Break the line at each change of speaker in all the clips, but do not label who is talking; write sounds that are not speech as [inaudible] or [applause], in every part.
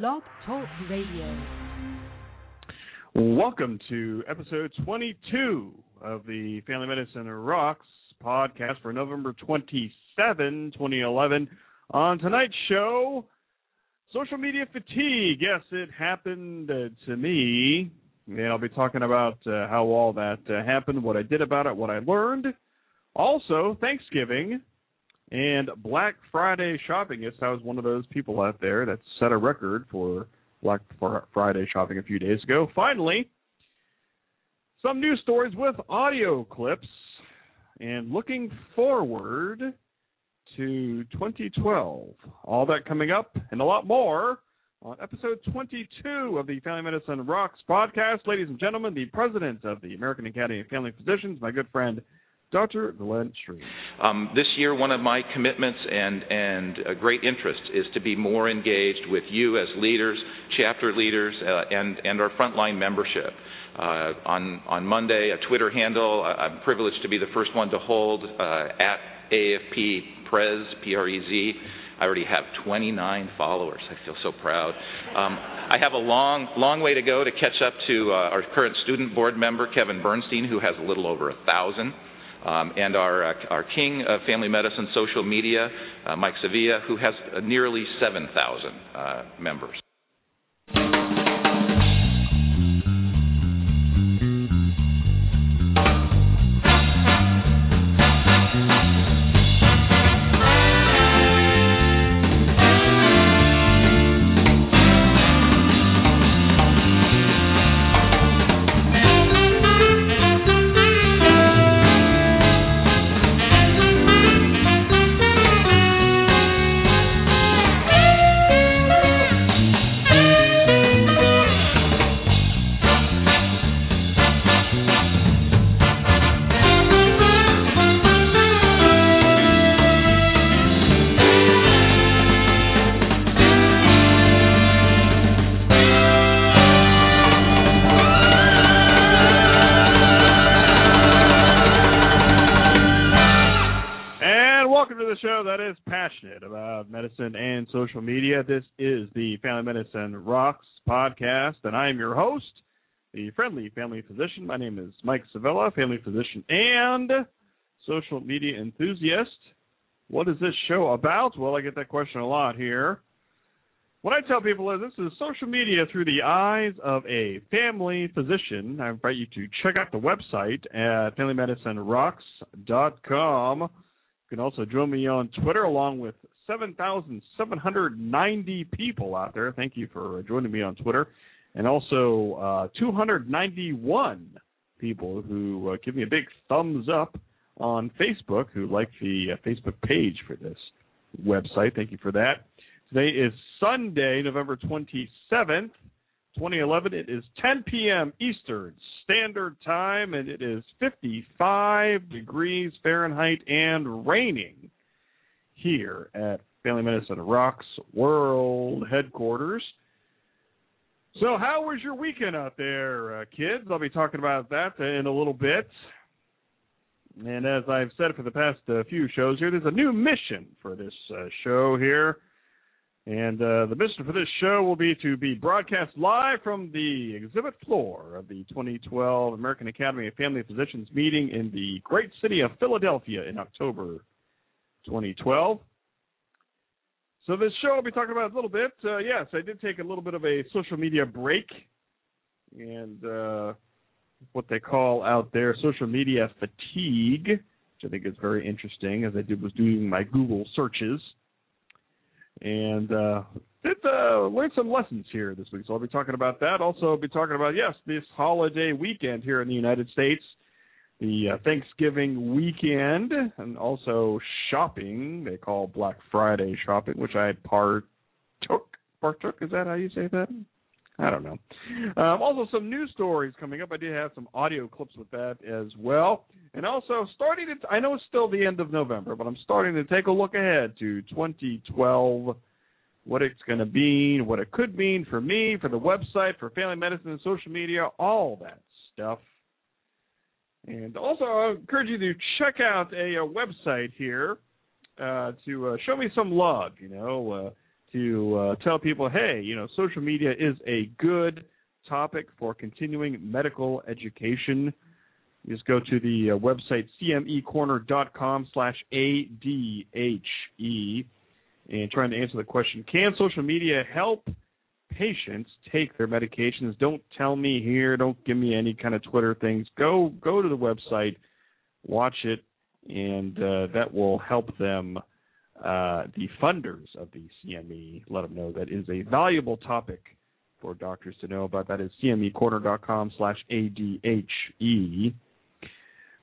Blog Talk Radio.
Welcome to episode 22 of the Family Medicine Rocks podcast for November 27, 2011. On tonight's show, social media fatigue. Yes, it happened uh, to me. And I'll be talking about uh, how all that uh, happened, what I did about it, what I learned. Also, Thanksgiving and Black Friday shopping. Yes, I was one of those people out there that set a record for Black Friday shopping a few days ago. Finally, some news stories with audio clips and looking forward to 2012. All that coming up and a lot more on episode 22 of the Family Medicine Rocks podcast. Ladies and gentlemen, the president of the American Academy of Family Physicians, my good friend Dr. Glen Stream.
Um, this year, one of my commitments and, and a great interest is to be more engaged with you as leaders, chapter leaders, uh, and, and our frontline membership. Uh, on, on Monday, a Twitter handle, I'm privileged to be the first one to hold uh, at AFP Prez, P R E Z. I already have 29 followers. I feel so proud. Um, I have a long, long way to go to catch up to uh, our current student board member, Kevin Bernstein, who has a little over a thousand um, and our, uh, our king of family medicine social media, uh, Mike Sevilla, who has nearly 7,000 uh, members.
Social media. This is the Family Medicine Rocks podcast, and I am your host, the friendly family physician. My name is Mike Sevilla, family physician and social media enthusiast. What is this show about? Well, I get that question a lot here. What I tell people is this is social media through the eyes of a family physician. I invite you to check out the website at familymedicinerocks.com. You can also join me on Twitter along with 7,790 people out there. Thank you for joining me on Twitter. And also uh, 291 people who uh, give me a big thumbs up on Facebook, who like the uh, Facebook page for this website. Thank you for that. Today is Sunday, November 27th, 2011. It is 10 p.m. Eastern Standard Time, and it is 55 degrees Fahrenheit and raining here at Family Medicine Rocks World Headquarters. So, how was your weekend out there, uh, kids? I'll be talking about that in a little bit. And as I've said for the past uh, few shows here, there's a new mission for this uh, show here. And uh, the mission for this show will be to be broadcast live from the exhibit floor of the 2012 American Academy of Family Physicians meeting in the great city of Philadelphia in October 2012. So this show I'll be talking about a little bit. Uh, yes, I did take a little bit of a social media break, and uh, what they call out there social media fatigue, which I think is very interesting, as I did was doing my Google searches, and uh, did uh, learn some lessons here this week. So I'll be talking about that. Also, I'll be talking about yes, this holiday weekend here in the United States the uh, Thanksgiving weekend and also shopping. They call Black Friday shopping, which I partook. Partook is that how you say that? I don't know. Um, also, some news stories coming up. I did have some audio clips with that as well, and also starting to. I know it's still the end of November, but I'm starting to take a look ahead to 2012. What it's going to mean, what it could mean for me, for the website, for family medicine and social media, all that stuff. And also, I encourage you to check out a, a website here uh, to uh, show me some love. You know, uh, to uh, tell people, hey, you know, social media is a good topic for continuing medical education. You just go to the uh, website cmecorner.com slash ADHE and trying to answer the question, can social media help patients take their medications? Don't tell me here, don't give me any kind of Twitter things. Go go to the website, watch it, and uh, that will help them uh, the funders of the CME let them know that is a valuable topic for doctors to know about. That is cmecorner.com slash ADHE.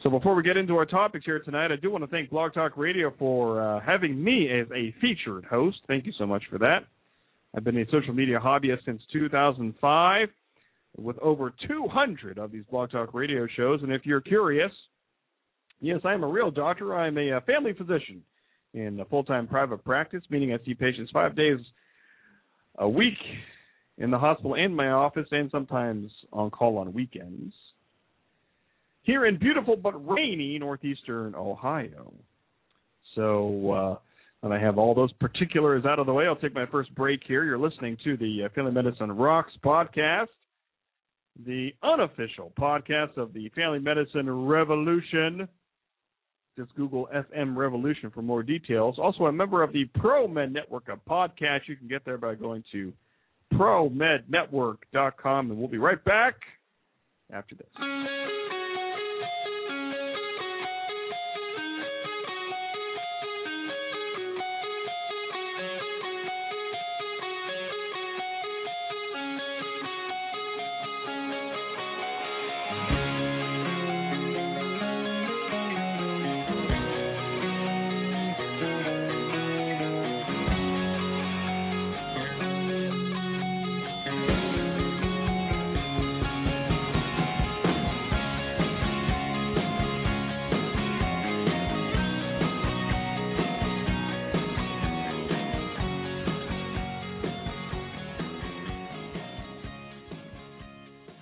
So before we get into our topics here tonight, I do want to thank Blog Talk Radio for uh, having me as a featured host. Thank you so much for that. I've been a social media hobbyist since 2005 with over 200 of these Blog Talk Radio shows. And if you're curious, yes, I am a real doctor. I'm a, a family physician in a full-time private practice, meaning I see patients five days a week in the hospital and my office, and sometimes on call on weekends. Here in beautiful but rainy northeastern Ohio. So, uh, and I have all those particulars out of the way. I'll take my first break here. You're listening to the uh, Family Medicine Rocks podcast, the unofficial podcast of the Family Medicine Revolution. Just Google FM Revolution for more details. Also, a member of the ProMed Network of podcasts. You can get there by going to promednetwork.com, and we'll be right back after this.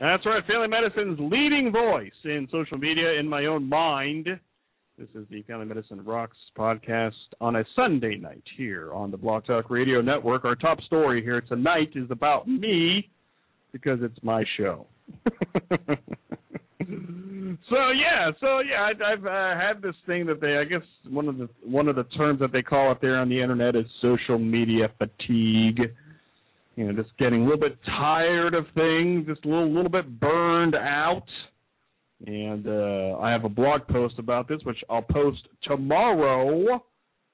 That's right, Family Medicine's leading voice in social media in my own mind. This is the Family Medicine Rocks podcast on a Sunday night here on the Blog Talk Radio Network. Our top story here tonight is about me because it's my show. [laughs] so yeah, so yeah, I, I've uh, had this thing that they, I guess one of the one of the terms that they call it there on the internet is social media fatigue you know, just getting a little bit tired of things, just a little little bit burned out. And uh, I have a blog post about this, which I'll post tomorrow,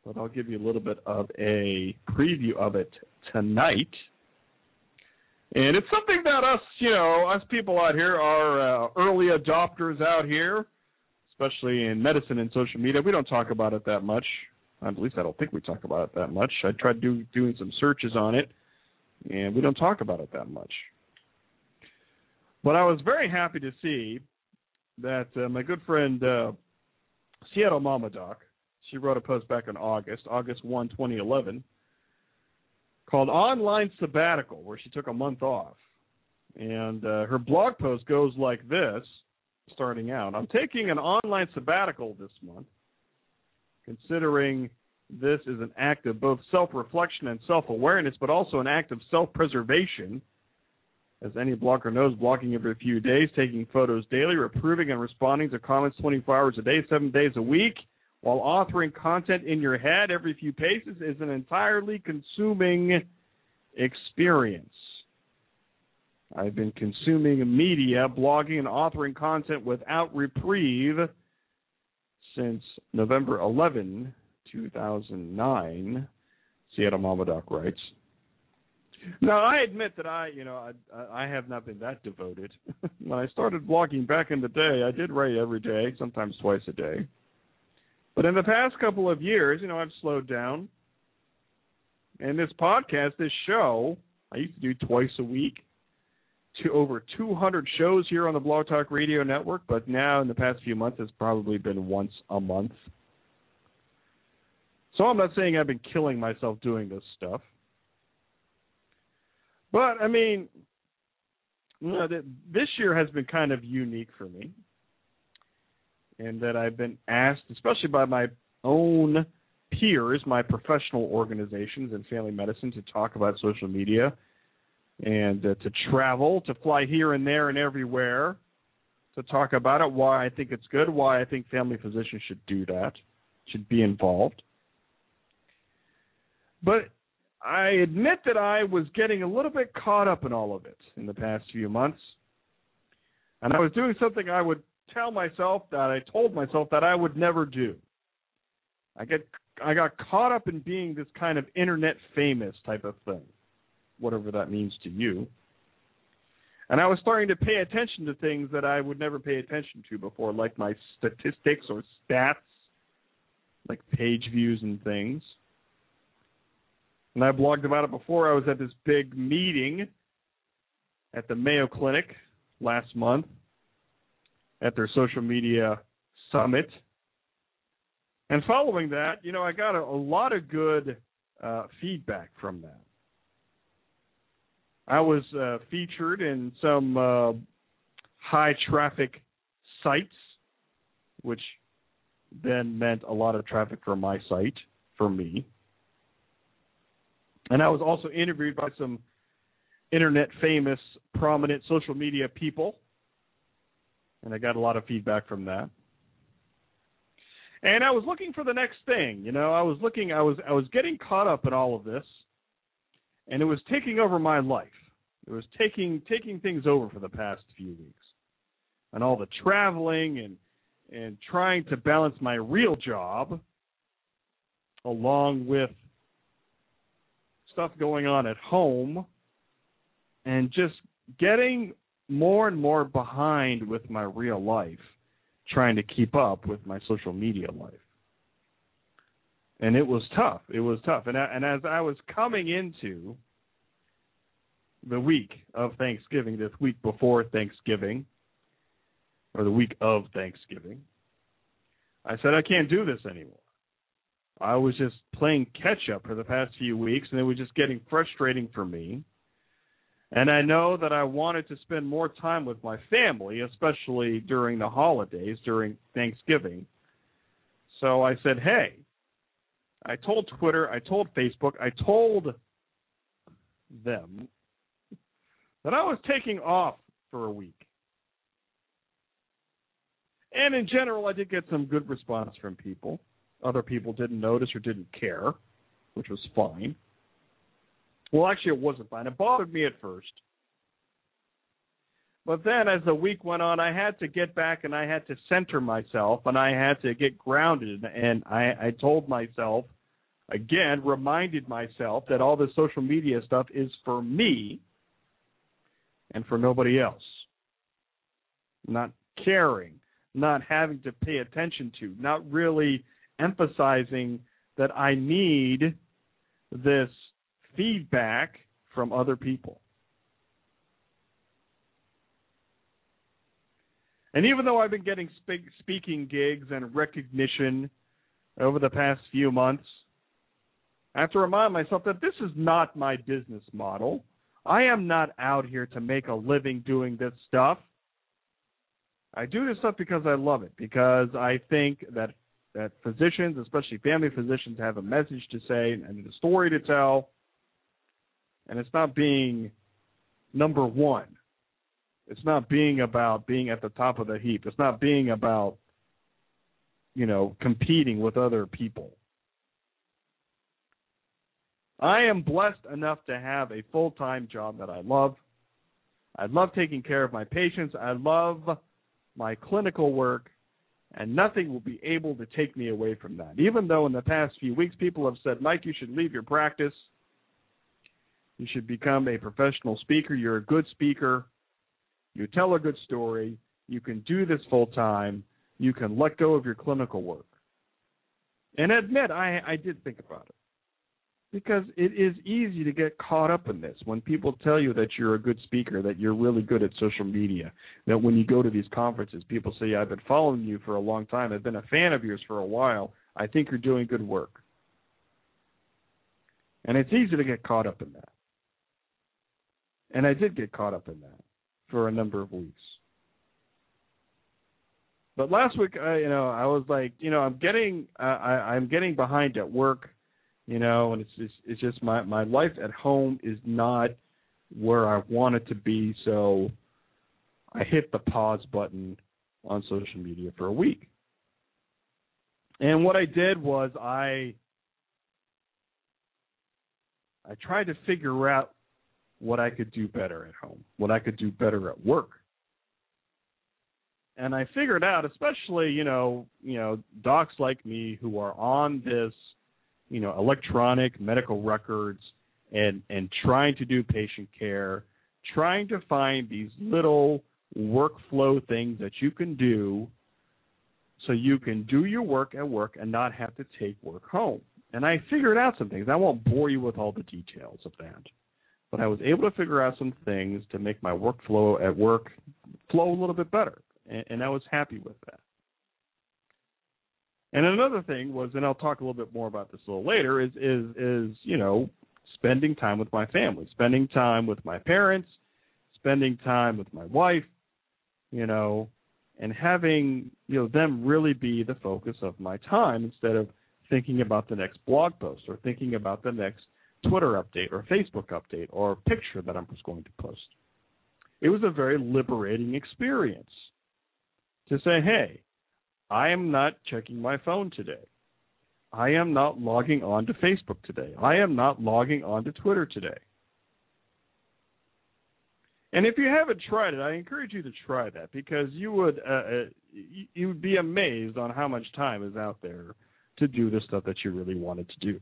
but I'll give you a little bit of a preview of it tonight. And it's something that us, you know, us people out here are uh, early adopters out here, especially in medicine and social media. We don't talk about it that much. At least I don't think we talk about it that much. I tried do, doing some searches on it and we don't talk about it that much. But I was very happy to see that uh, my good friend uh, Seattle Mama Doc, she wrote a post back in August, August 1, 2011, called Online Sabbatical, where she took a month off. And uh, her blog post goes like this, starting out I'm taking an online sabbatical this month, considering this is an act of both self reflection and self awareness, but also an act of self preservation. As any blogger knows, blogging every few days, taking photos daily, approving and responding to comments 24 hours a day, seven days a week, while authoring content in your head every few paces is an entirely consuming experience. I've been consuming media, blogging, and authoring content without reprieve since November 11, 2009, Seattle Mama Doc writes. Now, I admit that I, you know, I, I have not been that devoted. [laughs] when I started blogging back in the day, I did write every day, sometimes twice a day. But in the past couple of years, you know, I've slowed down. And this podcast, this show, I used to do twice a week to over 200 shows here on the Blog Talk Radio Network, but now in the past few months, it's probably been once a month. So I'm not saying I've been killing myself doing this stuff. But, I mean, you know, this year has been kind of unique for me. And that I've been asked, especially by my own peers, my professional organizations in family medicine, to talk about social media and uh, to travel, to fly here and there and everywhere to talk about it, why I think it's good, why I think family physicians should do that, should be involved. But I admit that I was getting a little bit caught up in all of it in the past few months. And I was doing something I would tell myself that I told myself that I would never do. I get I got caught up in being this kind of internet famous type of thing, whatever that means to you. And I was starting to pay attention to things that I would never pay attention to before, like my statistics or stats, like page views and things. And I blogged about it before. I was at this big meeting at the Mayo Clinic last month at their social media summit. And following that, you know, I got a, a lot of good uh, feedback from that. I was uh, featured in some uh, high traffic sites, which then meant a lot of traffic for my site for me. And I was also interviewed by some internet famous, prominent social media people. And I got a lot of feedback from that. And I was looking for the next thing, you know, I was looking I was I was getting caught up in all of this and it was taking over my life. It was taking taking things over for the past few weeks. And all the traveling and and trying to balance my real job along with stuff going on at home and just getting more and more behind with my real life, trying to keep up with my social media life. And it was tough. It was tough. And, I, and as I was coming into the week of Thanksgiving, this week before Thanksgiving, or the week of Thanksgiving, I said, I can't do this anymore. I was just playing catch up for the past few weeks, and it was just getting frustrating for me. And I know that I wanted to spend more time with my family, especially during the holidays, during Thanksgiving. So I said, hey, I told Twitter, I told Facebook, I told them that I was taking off for a week. And in general, I did get some good response from people. Other people didn't notice or didn't care, which was fine. Well, actually, it wasn't fine. It bothered me at first. But then, as the week went on, I had to get back and I had to center myself and I had to get grounded. And I, I told myself, again, reminded myself that all this social media stuff is for me and for nobody else. Not caring, not having to pay attention to, not really emphasizing that I need this feedback from other people. And even though I've been getting spe- speaking gigs and recognition over the past few months, I have to remind myself that this is not my business model. I am not out here to make a living doing this stuff. I do this stuff because I love it, because I think that that physicians, especially family physicians, have a message to say and a story to tell, and it's not being number one. It's not being about being at the top of the heap. It's not being about, you know, competing with other people. I am blessed enough to have a full time job that I love. I love taking care of my patients. I love my clinical work, and nothing will be able to take me away from that. Even though in the past few weeks people have said, Mike, you should leave your practice. You should become a professional speaker. You're a good speaker. You tell a good story. You can do this full time. You can let go of your clinical work. And admit, I, I did think about it because it is easy to get caught up in this when people tell you that you're a good speaker, that you're really good at social media, that when you go to these conferences, people say, I've been following you for a long time, I've been a fan of yours for a while, I think you're doing good work. And it's easy to get caught up in that. And I did get caught up in that for a number of weeks. but last week, uh, you know, I was like, you know, I'm getting, uh, I, I'm getting behind at work, you know, and it's just, it's just my my life at home is not where I want it to be. So I hit the pause button on social media for a week. And what I did was I I tried to figure out what I could do better at home, what I could do better at work. And I figured out, especially, you know, you know, docs like me who are on this, you know, electronic medical records and and trying to do patient care, trying to find these little workflow things that you can do so you can do your work at work and not have to take work home. And I figured out some things. I won't bore you with all the details of that. But I was able to figure out some things to make my workflow at work flow a little bit better. And, and I was happy with that. And another thing was, and I'll talk a little bit more about this a little later, is is is you know spending time with my family, spending time with my parents, spending time with my wife, you know, and having you know them really be the focus of my time instead of thinking about the next blog post or thinking about the next Twitter update or Facebook update or picture that I'm just going to post. It was a very liberating experience to say, hey, I am not checking my phone today. I am not logging on to Facebook today. I am not logging on to Twitter today. And if you haven't tried it, I encourage you to try that because you would uh, uh you would be amazed on how much time is out there to do the stuff that you really wanted to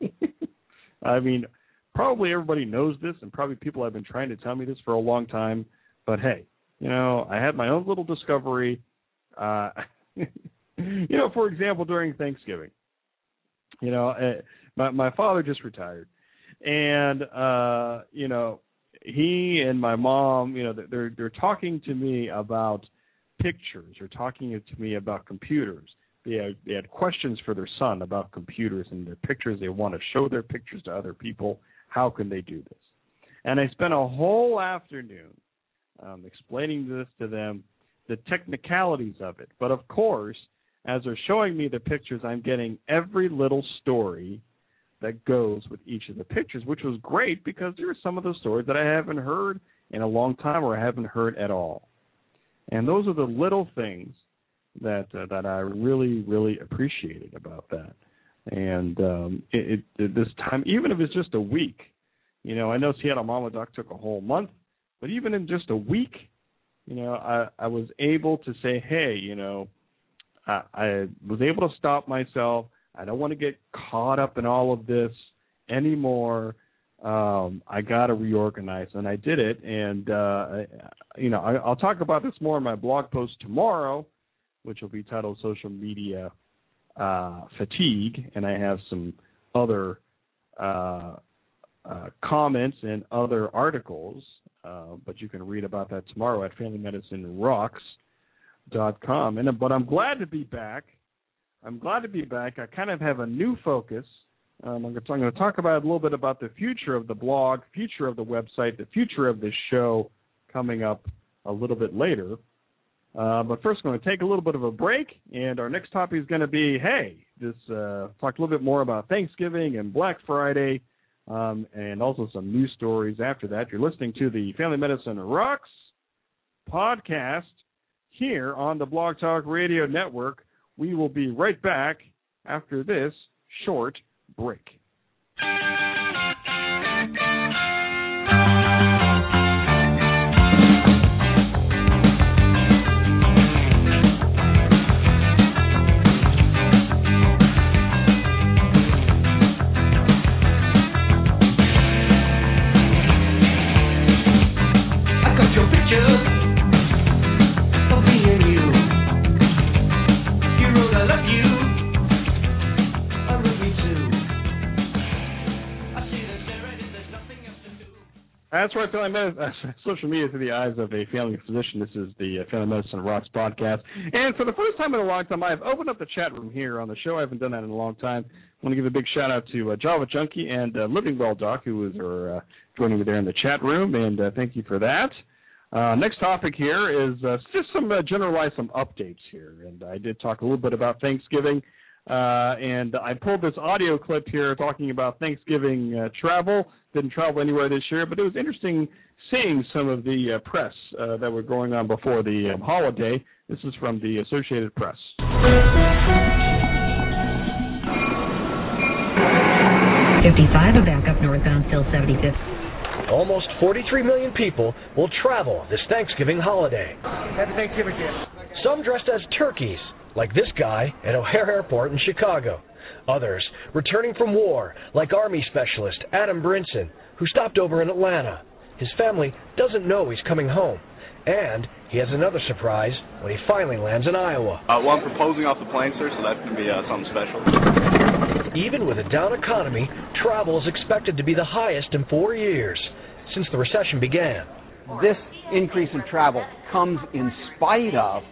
do. [laughs] I mean, probably everybody knows this, and probably people have been trying to tell me this for a long time. But hey, you know, I had my own little discovery. Uh, [laughs] you know, for example, during Thanksgiving, you know, uh, my my father just retired, and uh, you know, he and my mom, you know, they're they're talking to me about pictures or talking to me about computers. They had, they had questions for their son about computers and their pictures. They want to show their pictures to other people. How can they do this? And I spent a whole afternoon um, explaining this to them, the technicalities of it. But of course, as they're showing me the pictures, I'm getting every little story that goes with each of the pictures, which was great because there are some of those stories that I haven't heard in a long time or I haven't heard at all. And those are the little things that uh, that I really really appreciated about that. And um, it, it, this time, even if it's just a week, you know, I know Seattle Mama Doc took a whole month, but even in just a week, you know, I I was able to say, hey, you know, I, I was able to stop myself I don't want to get caught up in all of this anymore. Um, I got to reorganize, and I did it. And uh, you know, I, I'll talk about this more in my blog post tomorrow, which will be titled "Social Media uh, Fatigue," and I have some other uh, uh, comments and other articles. Uh, but you can read about that tomorrow at FamilyMedicineRocks.com. And but I'm glad to be back I'm glad to be back. I kind of have a new focus. Um, I'm, going to talk about a little bit about the future of the blog, future of the website, the future of this show coming up a little bit later. Uh, but first, I'm going to take a little bit of a break, and our next topic is going to be, hey, this uh, talk a little bit more about Thanksgiving and Black Friday, um, and also some news stories after that. You're listening to the Family Medicine Rocks podcast here on the Blog Talk Radio Network. We will be right back after this short break. That's right, family medicine, social media through the eyes of a family physician. This is the uh, Family Medicine Rocks podcast. And for the first time in a long time, I have opened up the chat room here on the show. I haven't done that in a long time. I want to give a big shout out to uh, Java Junkie and uh, Living Well Doc, who is are, uh, joining me there in the chat room, and uh, thank you for that. Uh, next topic here is uh, just some uh, generalize some updates here, and I did talk a little bit about Thanksgiving, uh, and I pulled this audio clip here talking about Thanksgiving uh, travel. Didn't travel anywhere this year, but it was interesting seeing some of the uh, press that were going on before the um, holiday. This is from the Associated Press.
55, a backup northbound still 75th.
Almost 43 million people will travel this Thanksgiving holiday.
Happy Thanksgiving, kid.
Some dressed as turkeys, like this guy at O'Hare Airport in Chicago. Others returning from war, like Army specialist Adam Brinson, who stopped over in Atlanta. His family doesn't know he's coming home. And he has another surprise when he finally lands in Iowa.
Uh, well, I'm proposing off the plane, sir, so that's going to be uh, something special.
Even with a down economy, travel is expected to be the highest in four years since the recession began.
This increase in travel comes in spite of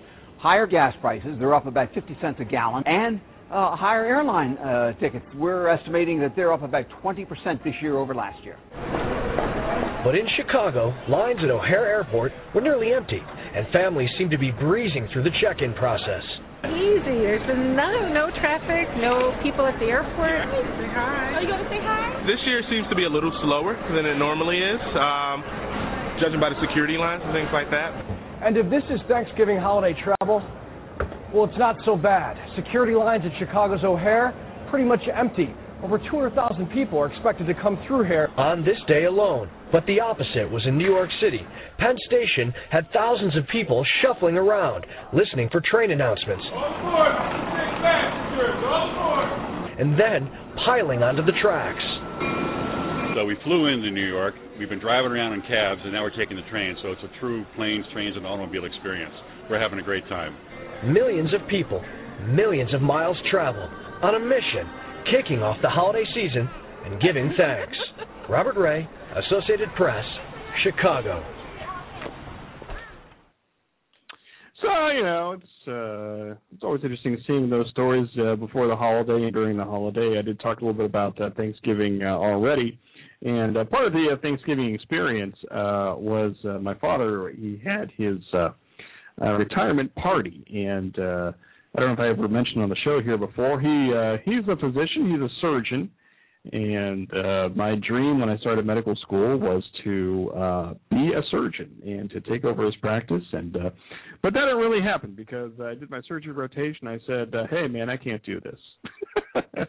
higher gas prices. They're up about 50 cents a gallon. And uh, higher airline uh, tickets. We're estimating that they're up about 20% this year over last year.
But in Chicago, lines at O'Hare Airport were nearly empty, and families seemed to be breezing through the check-in process.
Easy. There's no no traffic, no people at the airport.
Say hi.
Are you going to say hi?
This year seems to be a little slower than it normally is, um, judging by the security lines and things like that.
And if this is Thanksgiving holiday travel, well, it's not so bad. Security lines at Chicago's O'Hare pretty much empty. Over 200,000 people are expected to come through here.
On this day alone, but the opposite was in New York City. Penn Station had thousands of people shuffling around, listening for train announcements. And then piling onto the tracks.
So we flew into New York. We've been driving around in cabs, and now we're taking the train. So it's a true planes, trains, and automobile experience. We're having a great time.
Millions of people, millions of miles traveled on a mission kicking off the holiday season and giving thanks. [laughs] Robert Ray, Associated Press, Chicago.
So you know, it's uh, it's always interesting seeing those stories uh, before the holiday and during the holiday. I did talk a little bit about uh, Thanksgiving uh, already, and uh, part of the uh, Thanksgiving experience uh, was uh, my father. He had his uh, uh, retirement party, and uh, I don't know if I ever mentioned on the show here before. He uh, he's a physician. He's a surgeon, and uh, my dream when I started medical school was to uh, be a surgeon and to take over his practice. And uh, but that didn't really happen because I did my surgery rotation. I said, uh, "Hey, man, I can't do this.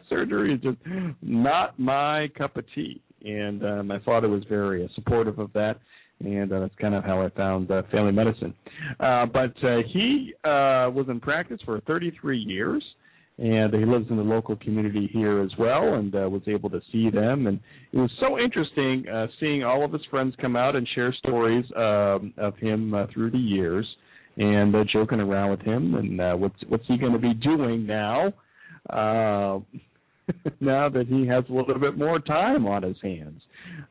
[laughs] Surgery is just not my cup of tea." And uh, my father was very uh, supportive of that and uh, that's kind of how I found uh, family medicine. Uh, but uh, he uh, was in practice for 33 years, and he lives in the local community here as well, and uh, was able to see them. And it was so interesting uh, seeing all of his friends come out and share stories um, of him uh, through the years, and uh, joking around with him, and uh, what's what's he going to be doing now. Uh, [laughs] now that he has a little bit more time on his hands.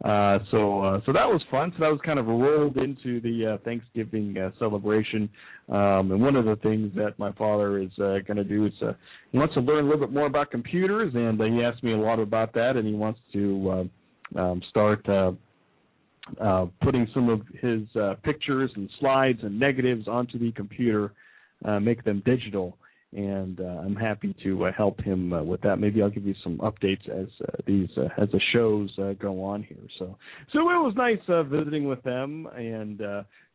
Uh, so uh, so that was fun. So that was kind of rolled into the uh, Thanksgiving uh, celebration. Um, and one of the things that my father is uh, going to do is uh, he wants to learn a little bit more about computers, and uh, he asked me a lot about that, and he wants to uh, um, start. Uh, uh, putting some of his uh, pictures and slides and negatives onto the computer, uh, make them digital, and uh, I'm happy to uh, help him uh, with that. Maybe I'll give you some updates as uh, these uh, as the shows uh, go on here. So, so it was nice visiting with them, and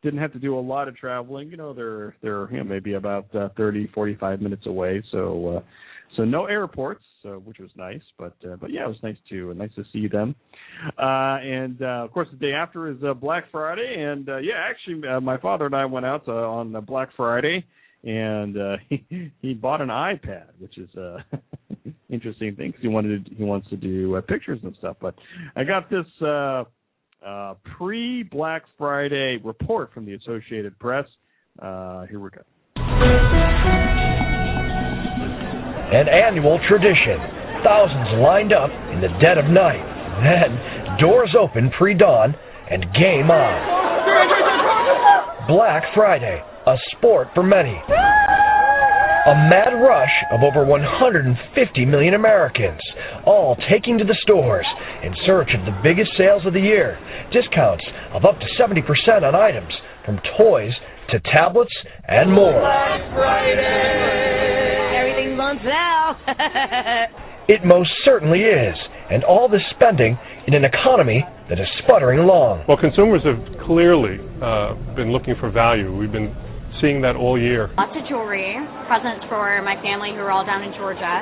didn't have to do a lot of traveling. You know, they're they're you know, maybe about uh, 30, 45 minutes away. So, so no airports, which was nice. But but yeah, it was nice to nice to see them. Uh, and of course, the day after is Black Friday, and yeah, actually, my father and I went out on Black Friday and uh, [laughs] he he bought an iPad, which is a [laughs] interesting thing because he wanted to, he wants to do uh, pictures and stuff. But I got this uh, uh, pre Black Friday report from the Associated Press. Uh, here we go.
An annual tradition. Thousands lined up in the dead of night. Then doors open pre dawn and game on. Black Friday a sport for many. A mad rush of over 150 million Americans, all taking to the stores in search of the biggest sales of the year. Discounts of up to 70% on items from toys to tablets and more.
Everything's on sale. [laughs]
It most certainly is, and all this spending in an economy that is sputtering along.
Well, consumers have clearly uh, been looking for value. We've been seeing that all year.
Lots of jewelry, presents for my family who are all down in Georgia,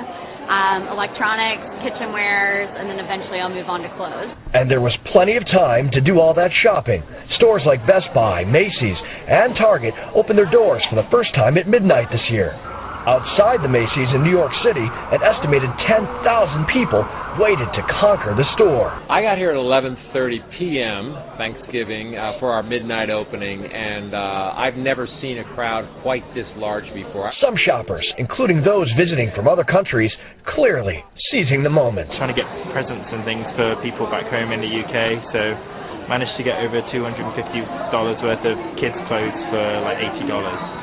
um, electronics, kitchenwares, and then eventually I'll move on to clothes.
And there was plenty of time to do all that shopping. Stores like Best Buy, Macy's, and Target opened their doors for the first time at midnight this year. Outside the Macy's in New York City, an estimated 10,000 people waited to conquer the store.
I got here at 11:30 p.m. Thanksgiving uh, for our midnight opening, and uh, I've never seen a crowd quite this large before.
Some shoppers, including those visiting from other countries, clearly seizing the moment.
Trying to get presents and things for people back home in the UK, so managed to get over $250 worth of kids' clothes for like $80.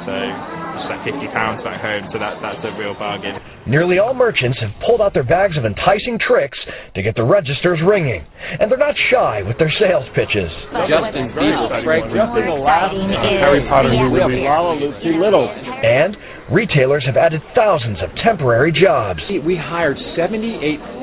So just like 50 pounds back home, so that that's a real bargain.
Nearly all merchants have pulled out their bags of enticing tricks to get the registers ringing, and they're not shy with their sales pitches.
Justin Bieber, Frank
Justin the last
Harry Potter new
we. Lala Lucy Little.
And retailers have added thousands of temporary jobs.
We hired 78,000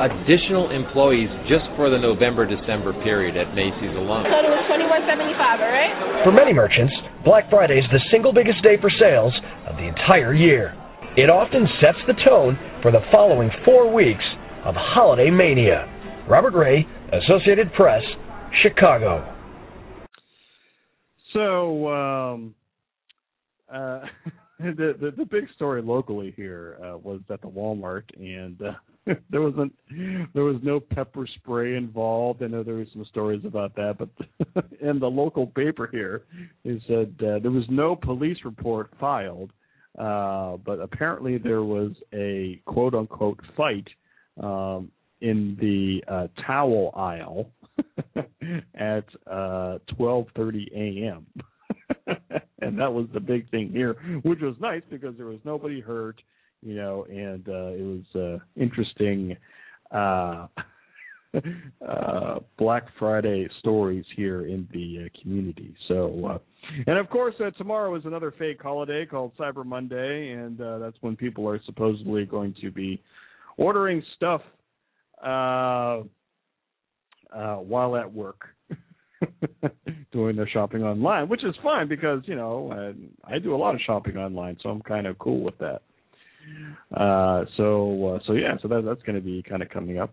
additional employees just for the November-December period at Macy's alone.
Total was twenty one seventy five. All right.
For many merchants, Black Friday is the single biggest day for sales of the entire year. It often sets the tone for the following four weeks of holiday mania. Robert Ray, Associated Press, Chicago.
So um, uh, [laughs] the, the the big story locally here uh, was at the Walmart, and uh, [laughs] there wasn't there was no pepper spray involved. I know there was some stories about that, but [laughs] in the local paper here, they said uh, there was no police report filed, uh, but apparently there was a quote unquote fight um, in the uh, towel aisle [laughs] at uh 12:30 a.m. and that was the big thing here, which was nice because there was nobody hurt, you know, and uh it was uh interesting uh [laughs] uh Black Friday stories here in the uh, community. So uh and of course uh, tomorrow is another fake holiday called Cyber Monday and uh that's when people are supposedly going to be ordering stuff uh uh, while at work [laughs] doing their shopping online, which is fine because you know uh, I do a lot of shopping online, so I'm kind of cool with that. Uh, so uh, so yeah, so that, that's going to be kind of coming up.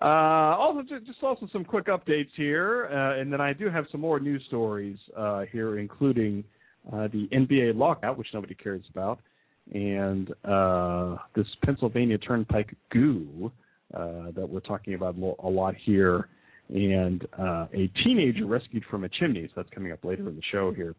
Uh, also, ju- just also some quick updates here, uh, and then I do have some more news stories uh, here, including the NBA lockout, which nobody cares about, and this Pennsylvania Turnpike goo that we're talking about a lot here, and uh, a teenager rescued from a chimney. So that's coming up later in the show here.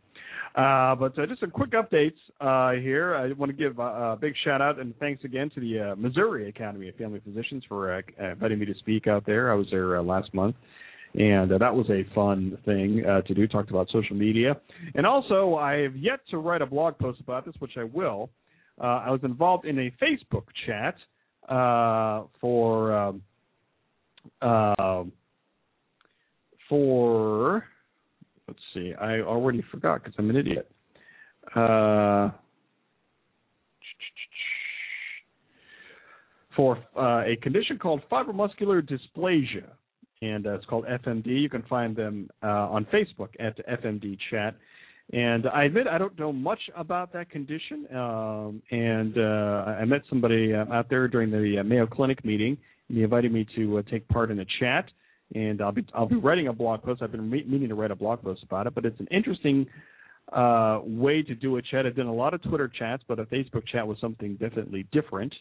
Uh, but uh, just some quick updates uh, here. I want to give a big shout out and thanks again to the uh, Missouri Academy of Family Physicians for uh, inviting me to speak out there. I was there last month. And that was a fun thing to do. Talked about social media, and also I have yet to write a blog post about this, which I will. I was involved in a Facebook chat for um, for let's see, I already forgot because I'm an idiot. Uh, for uh, a condition called fibromuscular dysplasia, and uh, it's called FMD. You can find them uh, on Facebook at FMD Chat. And I admit I don't know much about that condition. Um, and uh, I met somebody uh, out there during the Mayo Clinic meeting, and he invited me to take part in a chat. And I'll be I'll be writing a blog post. I've been me- meaning to write a blog post about it, but it's an interesting uh, way to do a chat. I've done a lot of Twitter chats, but a Facebook chat was something definitely different.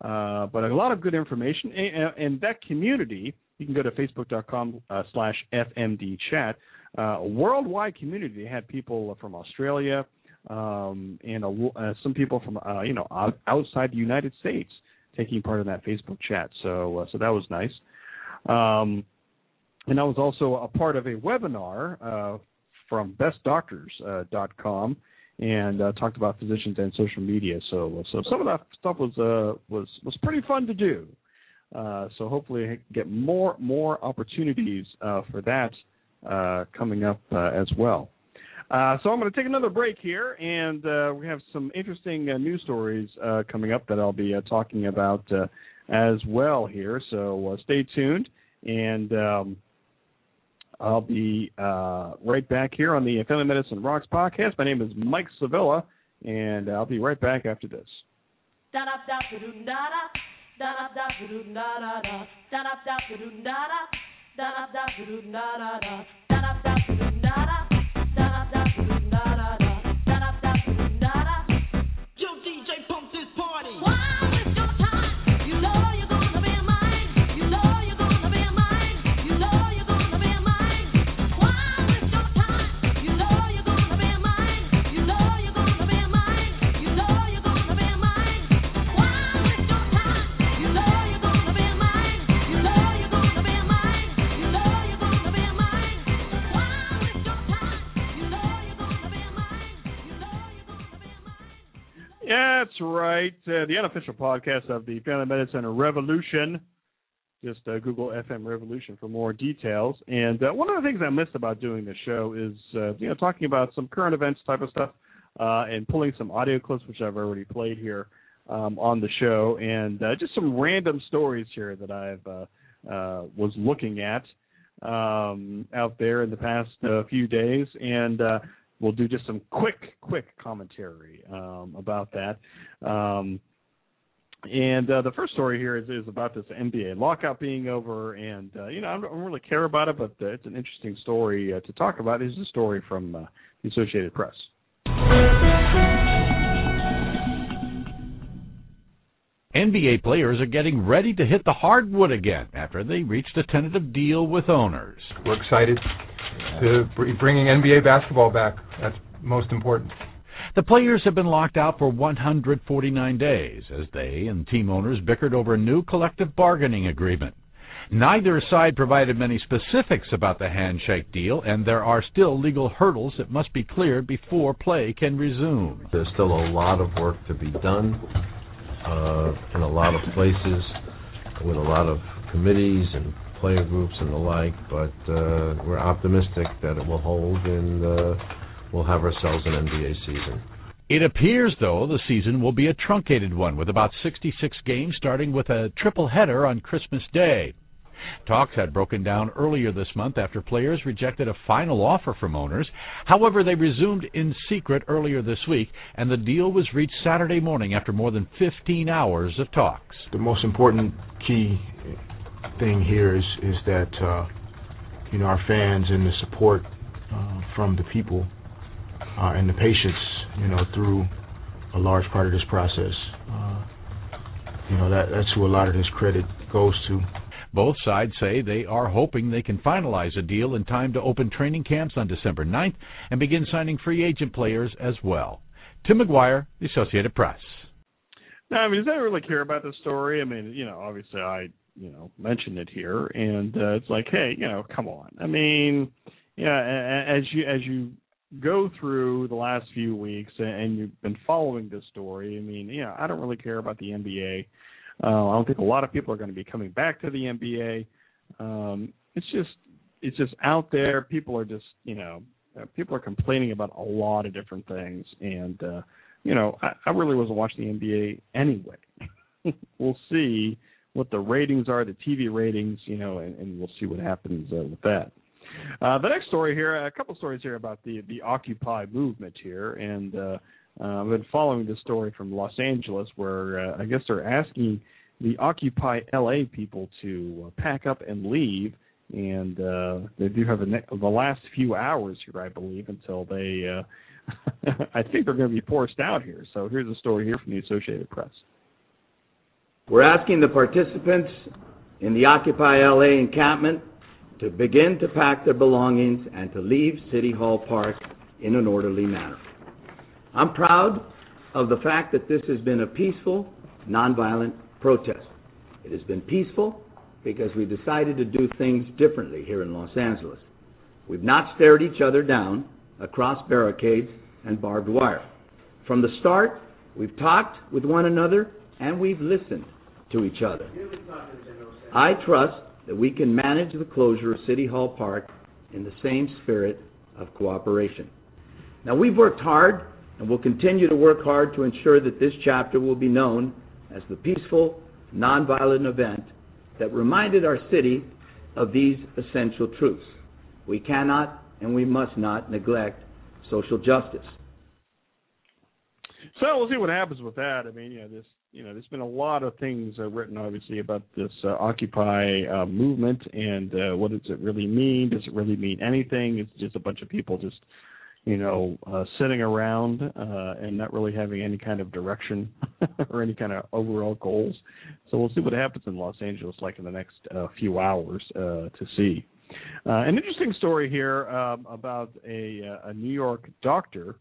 Uh, but a lot of good information. And, and that community, you can go to facebook.com uh, slash FMD chat. Uh, a worldwide community. They had people from Australia um, and a, uh, some people from uh, you know outside the United States taking part in that Facebook chat. So uh, so that was nice. Um, and I was also a part of a webinar uh, from bestdoctors.com and uh, talked about physicians and social media. So so some of that stuff was uh, was was pretty fun to do. Uh, so hopefully I get more more opportunities uh, for that uh, coming up uh, as well. Uh, so I'm going to take another break here, and uh, we have some interesting uh, news stories uh, coming up that I'll be uh, talking about uh, as well here. So stay tuned, and um, I'll be uh, right back here on the Family Medicine Rocks podcast. My name is Mike Sevilla, and I'll be right back after this. That's right. Uh, the unofficial podcast of the Family Medicine Revolution. Just uh, Google FM Revolution for more details. And uh, one of the things I missed about doing this show is, uh, you know, talking about some current events type of stuff uh, and pulling some audio clips, which I've already played here um, on the show, and uh, just some random stories here that I've was looking at um, out there in the past few days. And we'll do just some quick, quick commentary um, about that. Um, and uh, the first story here is, is about this NBA lockout being over, and uh, you know I don't really care about it, but uh, it's an interesting story uh, to talk about. This is a story from uh, the Associated Press.
NBA players are getting ready to hit the hardwood again after they reached a tentative deal with owners.
We're excited to bringing NBA basketball back. That's most important.
The players have been locked out for 149 days as they and team owners bickered over a new collective bargaining agreement. Neither side provided many specifics about the handshake deal, and there are still legal hurdles that must be cleared before play can resume.
There's still a lot of work to be done uh, in a lot of places with a lot of committees and player groups and the like, but uh, we're optimistic that it will hold and uh, we'll have ourselves an NBA season.
It appears, though, the season will be a truncated one with about 66 games starting with a triple header on Christmas Day. Talks had broken down earlier this month after players rejected a final offer from owners. However, they resumed in secret earlier this week, and the deal was reached Saturday morning after more than 15 hours of talks.
The most important key thing here is is that uh, you know our fans and the support uh, from the people uh, and the patients, you know, through a large part of this process. Uh, you know that that's who a lot of this credit goes to.
Both sides say they are hoping they can finalize a deal in time to open training camps on December 9th and begin signing free agent players as well. Tim McGuire, The Associated Press.
No, I mean, does anyone really care about the story? I mean, you know, obviously I you know mention it here, and uh, it's like, hey, you know, come on. I mean, yeah, as you as you go through the last few weeks and you've been following this story, I mean, yeah, I don't really care about the NBA. Uh, I don't think a lot of people are going to be coming back to the NBA. Um, it's just it's just out there. People are just you know uh, people are complaining about a lot of different things, and uh, you know I, I really wasn't watching the NBA anyway. [laughs] we'll see what the ratings are, the TV ratings, you know, and, and we'll see what happens uh, with that. Uh, the next story here, a couple stories here about the the Occupy movement here, and uh, uh, I've been following this story from Los Angeles, where uh, I guess they're asking the Occupy LA people to uh, pack up and leave, and uh, they do have a ne- the last few hours here, I believe, until they. Uh, [laughs] I think they're going to be forced out here. So here's a story here from the Associated Press.
We're asking the participants in the Occupy LA encampment to begin to pack their belongings and to leave City Hall Park in an orderly manner. I'm proud of the fact that this has been a peaceful, nonviolent protest. It has been peaceful because we decided to do things differently here in Los Angeles. We've not stared each other down across barricades and barbed wire. From the start, we've talked with one another and we've listened to each other. I trust that we can manage the closure of City Hall Park in the same spirit of cooperation. Now, we've worked hard and will continue to work hard to ensure that this chapter will be known as the peaceful, nonviolent event that reminded our city of these essential truths. We cannot and we must not neglect social justice.
So we'll see what happens with that. I mean, you know, this, you know, there's been a lot of things uh, written, obviously, about this uh, Occupy uh, movement and uh, what does it really mean? Does it really mean anything? It's just a bunch of people just, you know, uh, sitting around uh, and not really having any kind of direction [laughs] or any kind of overall goals. So we'll see what happens in Los Angeles, like in the next few hours, to see. An interesting story here um, about a, a New York doctor,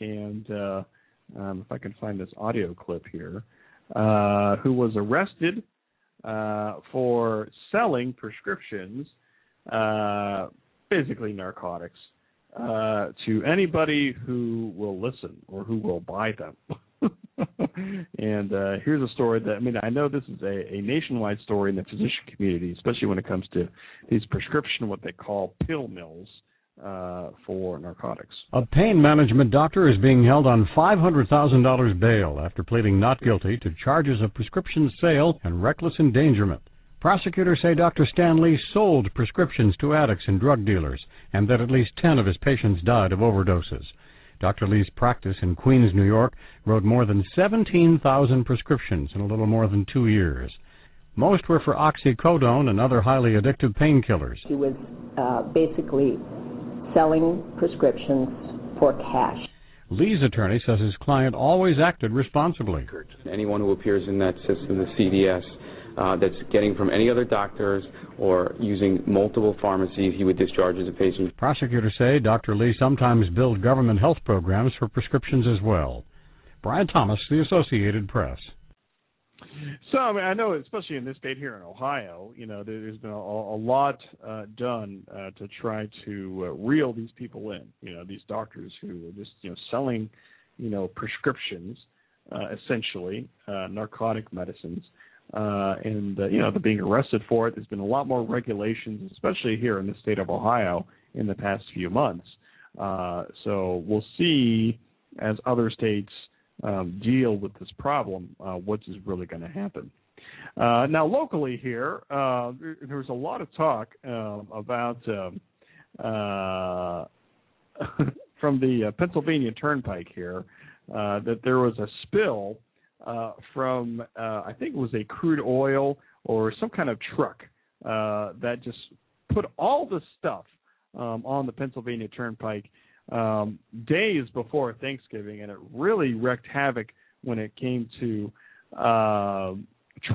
and um, if I can find this audio clip here, uh, who was arrested uh, for selling prescriptions, uh, basically narcotics, uh, to anybody who will listen or who will buy them. [laughs] and uh, here's a story that I mean I know this is a, a nationwide story in the physician community, especially when it comes to these prescription what they call pill mills uh, for narcotics.
A pain management doctor is being held on $500,000 bail after pleading not guilty to charges of prescription sale and reckless endangerment. Prosecutors say Dr. Stan Li sold prescriptions to addicts and drug dealers, and that at least 10 of his patients died of overdoses. Dr. Li's practice in Queens, New York, wrote more than 17,000 prescriptions in a little more than two years. Most were for oxycodone and other highly addictive painkillers.
He was uh, basically selling prescriptions for cash.
Li's attorney says his client always acted responsibly.
Anyone who appears in that system, the CVS, uh, that's getting from any other doctors or using multiple pharmacies, he would discharge as a patient.
Prosecutors say Dr. Lee sometimes billed government health programs for prescriptions as well. Brian Thomas, The Associated Press.
So I mean, I know, especially in this state here in Ohio, you know, there's been a, a lot uh, done uh, to try to uh, reel these people in. You know, these doctors who are just you know selling, you know, prescriptions, uh, essentially uh, narcotic medicines, uh, and uh, you know they're being arrested for it. There's been a lot more regulations, especially here in the state of Ohio, in the past few months. Uh, so we'll see as other states um, deal with this problem, uh, what is really going to happen. Uh, now, locally here, uh, there, was a lot of talk um, about um, uh, [laughs] from the uh, Pennsylvania Turnpike here uh, that there was a spill from, I think it was a crude oil or some kind of truck that just put all the stuff um, on the Pennsylvania Turnpike um, days before Thanksgiving, and it really wreaked havoc when it came to uh,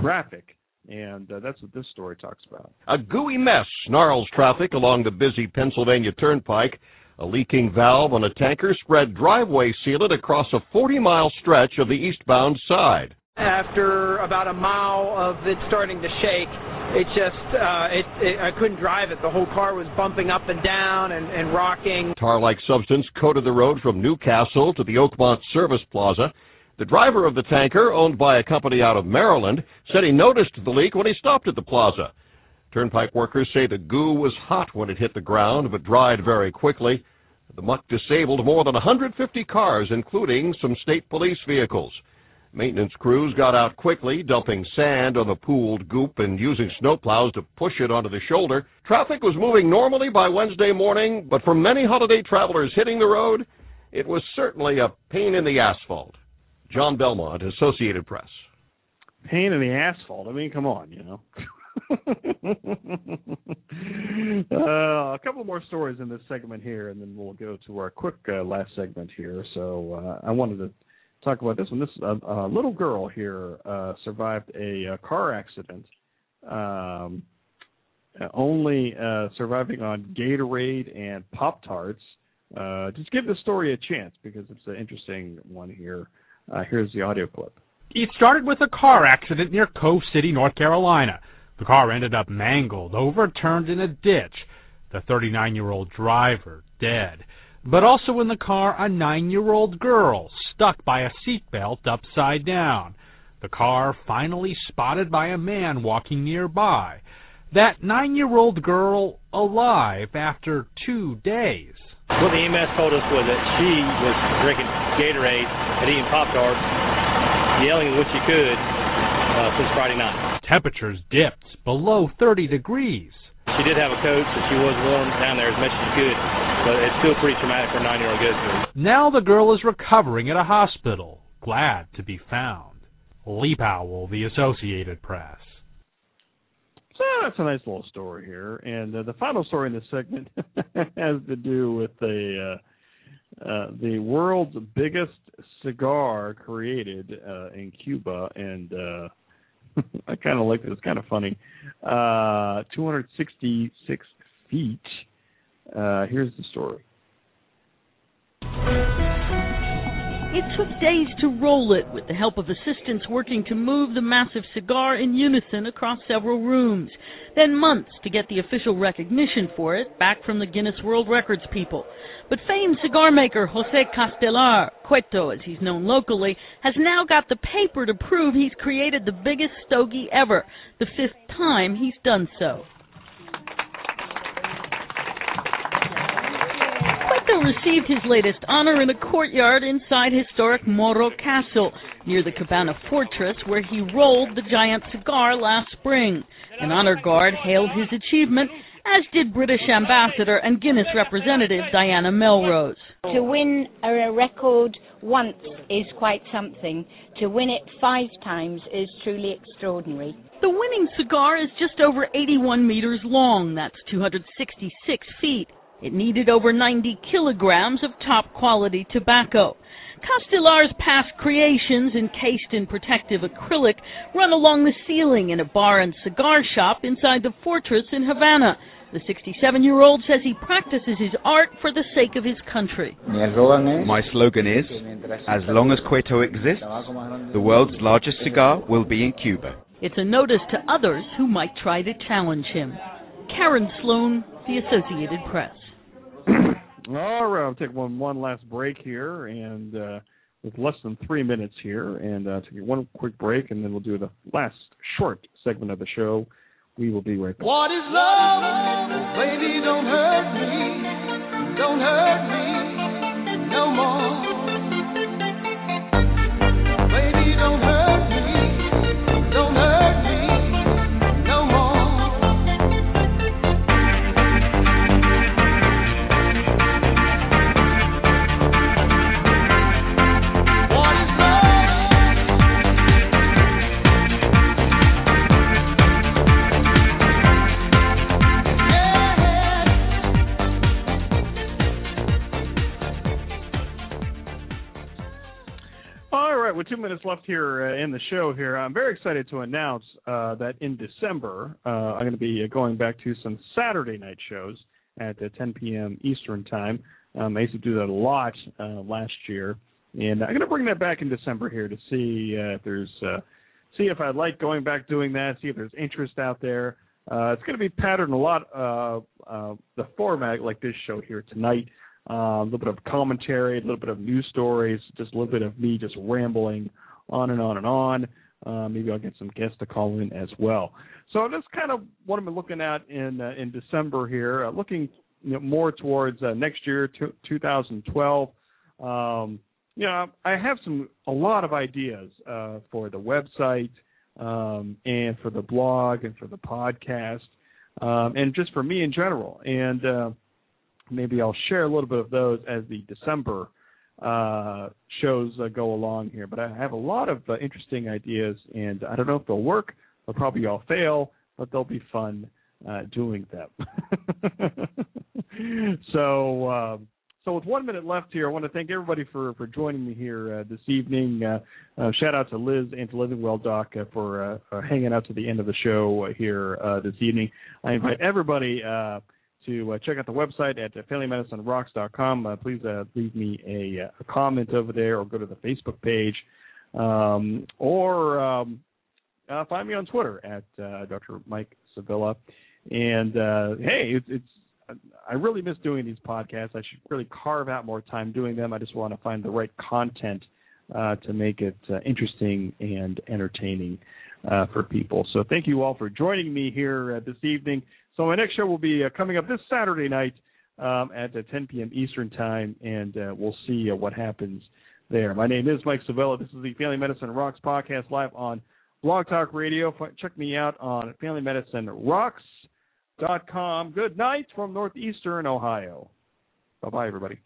traffic. And uh, that's what this story talks about.
A gooey mess snarls traffic along the busy Pennsylvania Turnpike. A leaking valve on a tanker spread driveway sealant across a 40 mile stretch of the eastbound side.
After about a mile of it starting to shake, it just uh, it, it I couldn't drive it. The whole car was bumping up and down and, and rocking.
Tar-like substance coated the road from New Castle to the Oakmont Service Plaza. The driver of the tanker, owned by a company out of Maryland, said he noticed the leak when he stopped at the plaza. Turnpike workers say the goo was hot when it hit the ground, but dried very quickly. The muck disabled more than 150 cars, including some state police vehicles. Maintenance crews got out quickly, dumping sand on the pooled goop and using snowplows to push it onto the shoulder. Traffic was moving normally by Wednesday morning, but for many holiday travelers hitting the road, it was certainly a pain in the asphalt. John Belmont, Associated Press.
Pain in the asphalt. I mean, come on, you know. [laughs] uh, a couple more stories in this segment here, and then we'll go to our quick uh, last segment here. So uh, I wanted to talk about this one. This little girl here uh, survived a, car accident, um, only uh, surviving on Gatorade and Pop Tarts. Uh, just give the story a chance because it's an interesting one here. Here's the audio clip.
It started with a car accident near Cove City, North Carolina. The car ended up mangled, overturned in a ditch. The 39 year old driver dead. But also in the car, a nine year old girl stuck by a seatbelt upside down. The car finally spotted by a man walking nearby. That nine year old girl alive after two days.
What the EMS told us was that she was drinking Gatorade and eating Pop Tarts, yelling what she could uh, since Friday night.
Temperatures dipped below 30 degrees.
She did have a coat, so she was warm down there as much as she could, but it's still pretty traumatic for a nine-year-old to go through.
Now the girl is recovering at a hospital, glad to be found. Lee Powell, The Associated Press.
So that's a nice little story here, and uh, the final story in this segment [laughs] has to do with the uh, uh, the world's biggest cigar created uh, in Cuba, and uh, [laughs] I kind of like this. It's kind of funny. Uh, 266 feet. Uh, here's the story.
It took days to roll it with the help of assistants working to move the massive cigar in unison across several rooms. Then months to get the official recognition for it back from the Guinness World Records people. But famed cigar maker Jose Castelar, Cueto as he's known locally, has now got the paper to prove he's created the biggest stogie ever, the fifth time he's done so. Received his latest honor in a courtyard inside historic Morro Castle, near the Cabana Fortress, where he rolled the giant cigar last spring. An honor guard hailed his achievement, as did British ambassador and Guinness representative Dianna Melrose.
To win a record once is quite something. To win it five times is truly extraordinary.
The winning cigar is just over 81 meters long, that's 266 feet. It needed over 90 kilograms of top quality tobacco. Castelar's past creations, encased in protective acrylic, run along the ceiling in a bar and cigar shop inside the fortress in Havana. The 67 year old says he practices his art for the sake of his country.
My slogan is As long as Cueto exists, the world's largest cigar will be in Cuba.
It's a notice to others who might try to challenge him. Karen Sloan, The Associated Press.
All right, I'll take one one last break here, and uh, with less than three minutes here, and uh, take one quick break, and then we'll do the last short segment of the show. We will be right back.
What is love?
Minutes left here uh, in the show here, I'm very excited to announce uh, that in December, uh, I'm going to be going back to some Saturday night shows at uh, 10 p.m. Eastern Time. Um, I used to do that a lot uh, last year, and I'm going to bring that back in December here to see uh, if there's uh, see if I like going back doing that, see if there's interest out there. Uh, it's going to be patterned a lot uh, uh, the format like this show here tonight. Uh, a little bit of commentary, a little bit of news stories, just a little bit of me just rambling on and on and on. Uh, maybe I'll get some guests to call in as well. So that's kind of what I'm looking at in uh, in December here. Uh, looking you know, more towards uh, next year, t- 2012. Um, you know, I have some a lot of ideas uh, for the website um, and for the blog and for the podcast um, and just for me in general. And uh, maybe I'll share a little bit of those as the December uh, shows uh, go along here. But I have a lot of uh, interesting ideas, and I don't know if they'll work. They'll probably all fail, but they'll be fun uh, doing them. [laughs] so. Um, so with one minute left here, I want to thank everybody for, for joining me here uh, this evening. Uh, uh, shout out to Liz and to Living Well Doc uh, for uh, uh, hanging out to the end of the show here this evening. I invite everybody to uh, check out the website at FamilyMedicineRocks.com. Uh, please uh, leave me a, a comment over there or go to the Facebook page um, or um, find me on Twitter at Dr. Mike Sevilla. And hey, it's, it's I really miss doing these podcasts. I should really carve out more time doing them. I just want to find the right content uh, to make it uh, interesting and entertaining uh, for people. So thank you all for joining me here this evening. So my next show will be uh, coming up this Saturday night. um, at uh, 10 p.m. Eastern Time, and uh, we'll see uh, what happens there. My name is Mike Sevilla. This is the Family Medicine Rocks podcast live on Blog Talk Radio. Check me out on FamilyMedicineRocks.com. Good night from Northeastern Ohio. Bye bye, everybody.